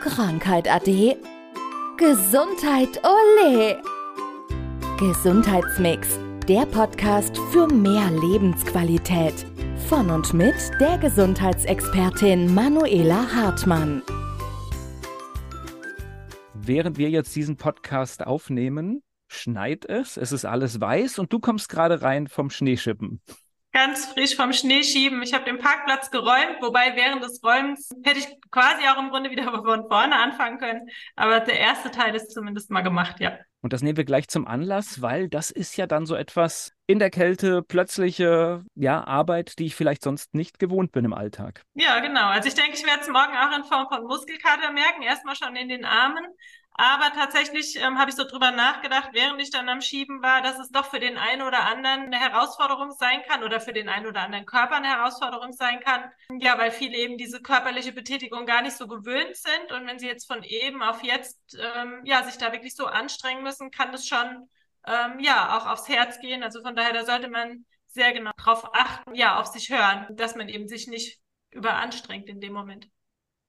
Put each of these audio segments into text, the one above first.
Krankheit ade. Gesundheit ole. Gesundheitsmix, der Podcast für mehr Lebensqualität. Von und mit der Gesundheitsexpertin Manuela Hartmann. Während wir jetzt diesen Podcast aufnehmen, schneit es, es ist alles weiß und du kommst gerade rein vom Schneeschippen ganz frisch vom Schnee schieben. Ich habe den Parkplatz geräumt, wobei während des Räumens hätte ich quasi auch im Grunde wieder von vorne anfangen können. Aber der erste Teil ist zumindest mal gemacht, ja. Und das nehmen wir gleich zum Anlass, weil das ist ja dann so etwas in der Kälte, plötzliche ja, Arbeit, die ich vielleicht sonst nicht gewohnt bin im Alltag. Ja, genau. Also ich denke, ich werde es morgen auch in Form von Muskelkater merken. Erstmal schon in den Armen. Aber tatsächlich ähm, habe ich so drüber nachgedacht, während ich dann am Schieben war, dass es doch für den einen oder anderen eine Herausforderung sein kann oder für den einen oder anderen Körper eine Herausforderung sein kann. Ja, weil viele eben diese körperliche Betätigung gar nicht so gewöhnt sind. Und wenn sie jetzt von eben auf jetzt ähm, ja, sich da wirklich so anstrengen müssen, kann das schon ähm, ja auch aufs Herz gehen. Also von daher, da sollte man sehr genau drauf achten, ja, auf sich hören, dass man eben sich nicht überanstrengt in dem Moment.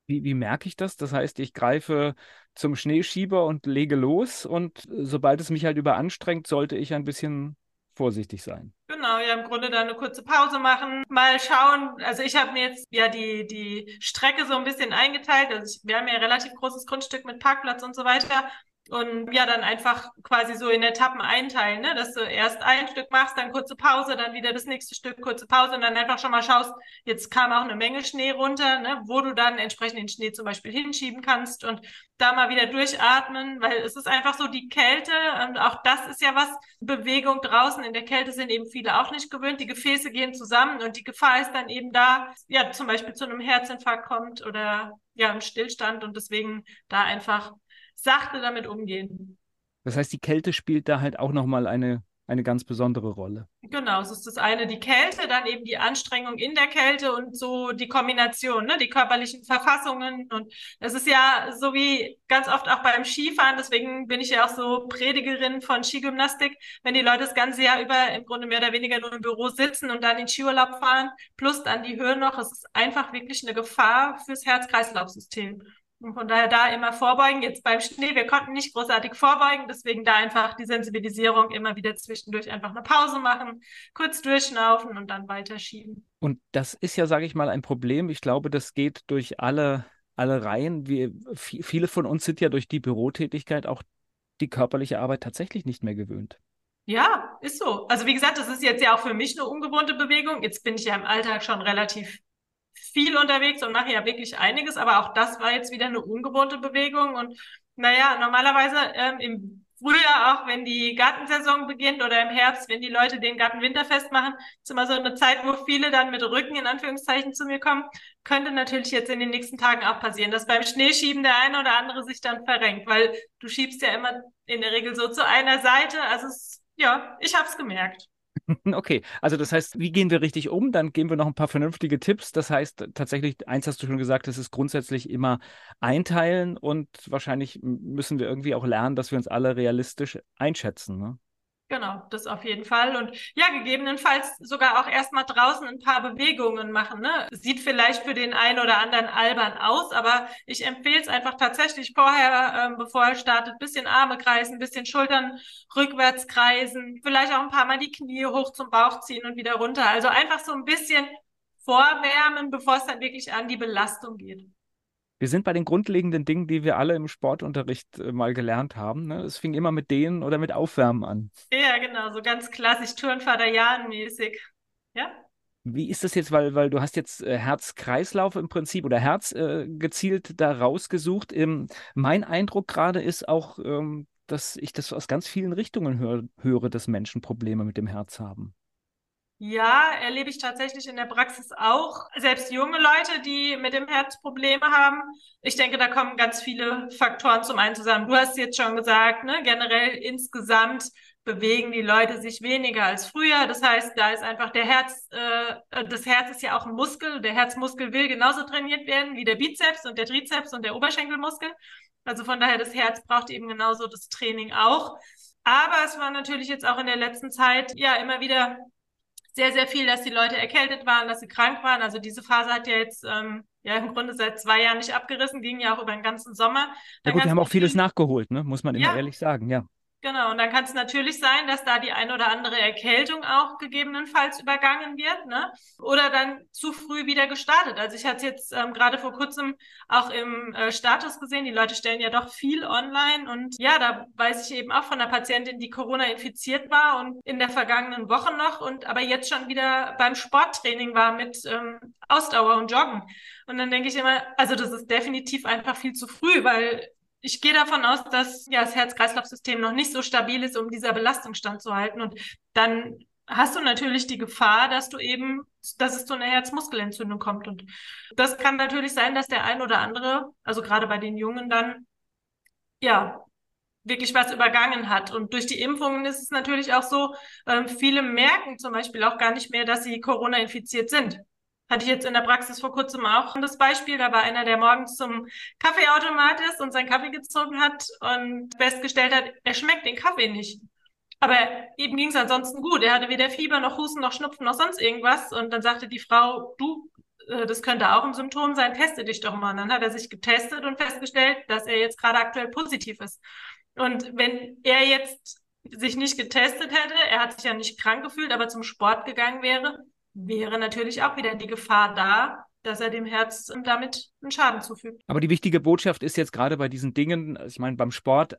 Wie, wie merke ich das? Das heißt, ich greife zum Schneeschieber und lege los und sobald es mich halt überanstrengt, sollte ich ein bisschen vorsichtig sein. Genau, ja, im Grunde dann eine kurze Pause machen, mal schauen. Also ich habe mir jetzt ja die, die Strecke so ein bisschen eingeteilt. Also ich, wir haben ja relativ großes Grundstück mit Parkplatz und so weiter und ja, dann einfach quasi so in Etappen einteilen, ne? dass du erst ein Stück machst, dann kurze Pause, dann wieder das nächste Stück, kurze Pause und dann einfach schon mal schaust, jetzt kam auch eine Menge Schnee runter, ne? wo du dann entsprechend den Schnee zum Beispiel hinschieben kannst und da mal wieder durchatmen, weil es ist einfach so die Kälte und auch das ist ja was, Bewegung draußen in der Kälte sind eben viele auch nicht gewöhnt, die Gefäße gehen zusammen und die Gefahr ist dann eben da, ja, zum Beispiel zu einem Herzinfarkt kommt oder ja, im Stillstand und deswegen da einfach sachte damit umgehen. Das heißt, die Kälte spielt da halt auch nochmal eine, eine ganz besondere Rolle. Genau, es ist das eine die Kälte, dann eben die Anstrengung in der Kälte und so die Kombination, ne, die körperlichen Verfassungen. Und es ist ja so wie ganz oft auch beim Skifahren, deswegen bin ich ja auch so Predigerin von Skigymnastik, wenn die Leute das ganze Jahr über im Grunde mehr oder weniger nur im Büro sitzen und dann in Skiurlaub fahren, plus dann die Höhe noch. Es ist einfach wirklich eine Gefahr fürs Herz-Kreislauf-System. Und von daher da immer vorbeugen. Jetzt beim Schnee, wir konnten nicht großartig vorbeugen, deswegen da einfach die Sensibilisierung immer wieder zwischendurch einfach eine Pause machen, kurz durchschnaufen und dann weiterschieben. Und das ist ja, sage ich mal, ein Problem. Ich glaube, das geht durch alle, alle Reihen. Wir, viele von uns sind ja durch die Bürotätigkeit auch die körperliche Arbeit tatsächlich nicht mehr gewöhnt. Ja, ist so. Also wie gesagt, das ist jetzt ja auch für mich eine ungewohnte Bewegung. Jetzt bin ich ja im Alltag schon relativ viel unterwegs und mache ja wirklich einiges, aber auch das war jetzt wieder eine ungewohnte Bewegung. Und naja, normalerweise ähm, im Frühjahr, auch wenn die Gartensaison beginnt oder im Herbst, wenn die Leute den Garten winterfest machen, ist immer so eine Zeit, wo viele dann mit Rücken in Anführungszeichen zu mir kommen. Könnte natürlich jetzt in den nächsten Tagen auch passieren, dass beim Schneeschieben der eine oder andere sich dann verrenkt, weil du schiebst ja immer in der Regel so zu einer Seite. Also es, ja, ich habe es gemerkt. Okay, also das heißt, wie gehen wir richtig um? Dann geben wir noch ein paar vernünftige Tipps. Das heißt, tatsächlich, eins hast du schon gesagt, es ist grundsätzlich immer einteilen und wahrscheinlich müssen wir irgendwie auch lernen, dass wir uns alle realistisch einschätzen. Ne? Genau, das auf jeden Fall. Und ja, gegebenenfalls sogar auch erstmal draußen ein paar Bewegungen machen. Ne? Sieht vielleicht für den einen oder anderen albern aus, aber ich empfehle es einfach tatsächlich vorher, ähm, bevor er startet, bisschen Arme kreisen, bisschen Schultern rückwärts kreisen, vielleicht auch ein paar Mal die Knie hoch zum Bauch ziehen und wieder runter. Also einfach so ein bisschen vorwärmen, bevor es dann wirklich an die Belastung geht wir sind bei den grundlegenden Dingen, die wir alle im Sportunterricht äh, mal gelernt haben. Ne? Es fing immer mit denen oder mit Aufwärmen an. Ja, genau, so ganz klassisch Turnvater Jan-mäßig. Ja. Wie ist das jetzt, weil, weil du hast jetzt äh, Herz-Kreislauf im Prinzip oder Herz äh, gezielt da rausgesucht. Ähm, mein Eindruck gerade ist auch, ähm, dass ich das aus ganz vielen Richtungen hör, höre, dass Menschen Probleme mit dem Herz haben. Ja, erlebe ich tatsächlich in der Praxis auch. Selbst junge Leute, die mit dem Herz Probleme haben. Ich denke, da kommen ganz viele Faktoren zum einen zusammen. Du hast jetzt schon gesagt, ne, generell insgesamt bewegen die Leute sich weniger als früher. Das heißt, da ist einfach der Herz, äh, das Herz ist ja auch ein Muskel. Der Herzmuskel will genauso trainiert werden wie der Bizeps und der Trizeps und der Oberschenkelmuskel. Also von daher, das Herz braucht eben genauso das Training auch. Aber es war natürlich jetzt auch in der letzten Zeit ja immer wieder sehr, sehr viel, dass die Leute erkältet waren, dass sie krank waren. Also diese Phase hat ja jetzt ähm, ja im Grunde seit zwei Jahren nicht abgerissen, ging ja auch über den ganzen Sommer. ja gut, wir haben auch vieles nachgeholt, ne? muss man immer ja. ehrlich sagen, ja. Genau, und dann kann es natürlich sein, dass da die ein oder andere Erkältung auch gegebenenfalls übergangen wird, ne? Oder dann zu früh wieder gestartet. Also ich hatte es jetzt ähm, gerade vor kurzem auch im äh, Status gesehen, die Leute stellen ja doch viel online und ja, da weiß ich eben auch von einer Patientin, die Corona infiziert war und in der vergangenen Woche noch und aber jetzt schon wieder beim Sporttraining war mit ähm, Ausdauer und Joggen. Und dann denke ich immer, also das ist definitiv einfach viel zu früh, weil ich gehe davon aus, dass ja, das Herz-Kreislauf-System noch nicht so stabil ist, um dieser Belastung standzuhalten. Und dann hast du natürlich die Gefahr, dass du eben, dass es zu einer Herzmuskelentzündung kommt. Und das kann natürlich sein, dass der ein oder andere, also gerade bei den Jungen dann, ja, wirklich was übergangen hat. Und durch die Impfungen ist es natürlich auch so, äh, viele merken zum Beispiel auch gar nicht mehr, dass sie Corona infiziert sind. Hatte ich jetzt in der Praxis vor kurzem auch das Beispiel. Da war einer, der morgens zum Kaffeeautomat ist und seinen Kaffee gezogen hat und festgestellt hat, er schmeckt den Kaffee nicht. Aber eben ging es ansonsten gut. Er hatte weder Fieber noch Husten noch Schnupfen noch sonst irgendwas. Und dann sagte die Frau, du, äh, das könnte auch ein Symptom sein, teste dich doch mal. Und dann hat er sich getestet und festgestellt, dass er jetzt gerade aktuell positiv ist. Und wenn er jetzt sich nicht getestet hätte, er hat sich ja nicht krank gefühlt, aber zum Sport gegangen wäre, wäre natürlich auch wieder die Gefahr da, dass er dem Herz damit einen Schaden zufügt. Aber die wichtige Botschaft ist jetzt gerade bei diesen Dingen, ich meine, beim Sport,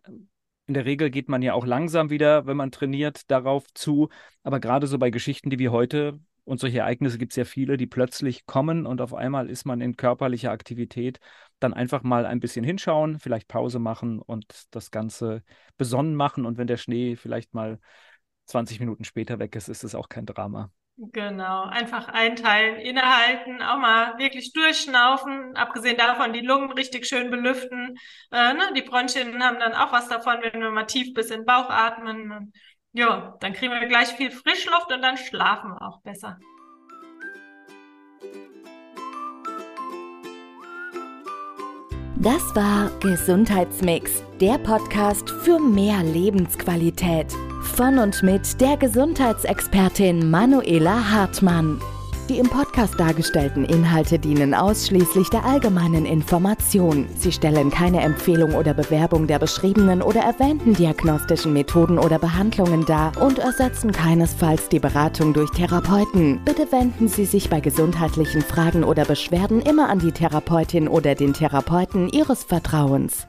in der Regel geht man ja auch langsam wieder, wenn man trainiert, darauf zu. Aber gerade so bei Geschichten, die wir heute, und solche Ereignisse gibt es ja viele, die plötzlich kommen und auf einmal ist man in körperlicher Aktivität, dann einfach mal ein bisschen hinschauen, vielleicht Pause machen und das Ganze besonnen machen. Und wenn der Schnee vielleicht mal 20 Minuten später weg ist, ist es auch kein Drama. Genau, einfach einteilen, innehalten, auch mal wirklich durchschnaufen, abgesehen davon die Lungen richtig schön belüften. Äh, ne? Die Bronchien haben dann auch was davon, wenn wir mal tief bis in den Bauch atmen. Ja, dann kriegen wir gleich viel Frischluft und dann schlafen wir auch besser. Das war Gesundheitsmix, der Podcast für mehr Lebensqualität. Von und mit der Gesundheitsexpertin Manuela Hartmann. Die im Podcast dargestellten Inhalte dienen ausschließlich der allgemeinen Information. Sie stellen keine Empfehlung oder Bewerbung der beschriebenen oder erwähnten diagnostischen Methoden oder Behandlungen dar und ersetzen keinesfalls die Beratung durch Therapeuten. Bitte wenden Sie sich bei gesundheitlichen Fragen oder Beschwerden immer an die Therapeutin oder den Therapeuten Ihres Vertrauens.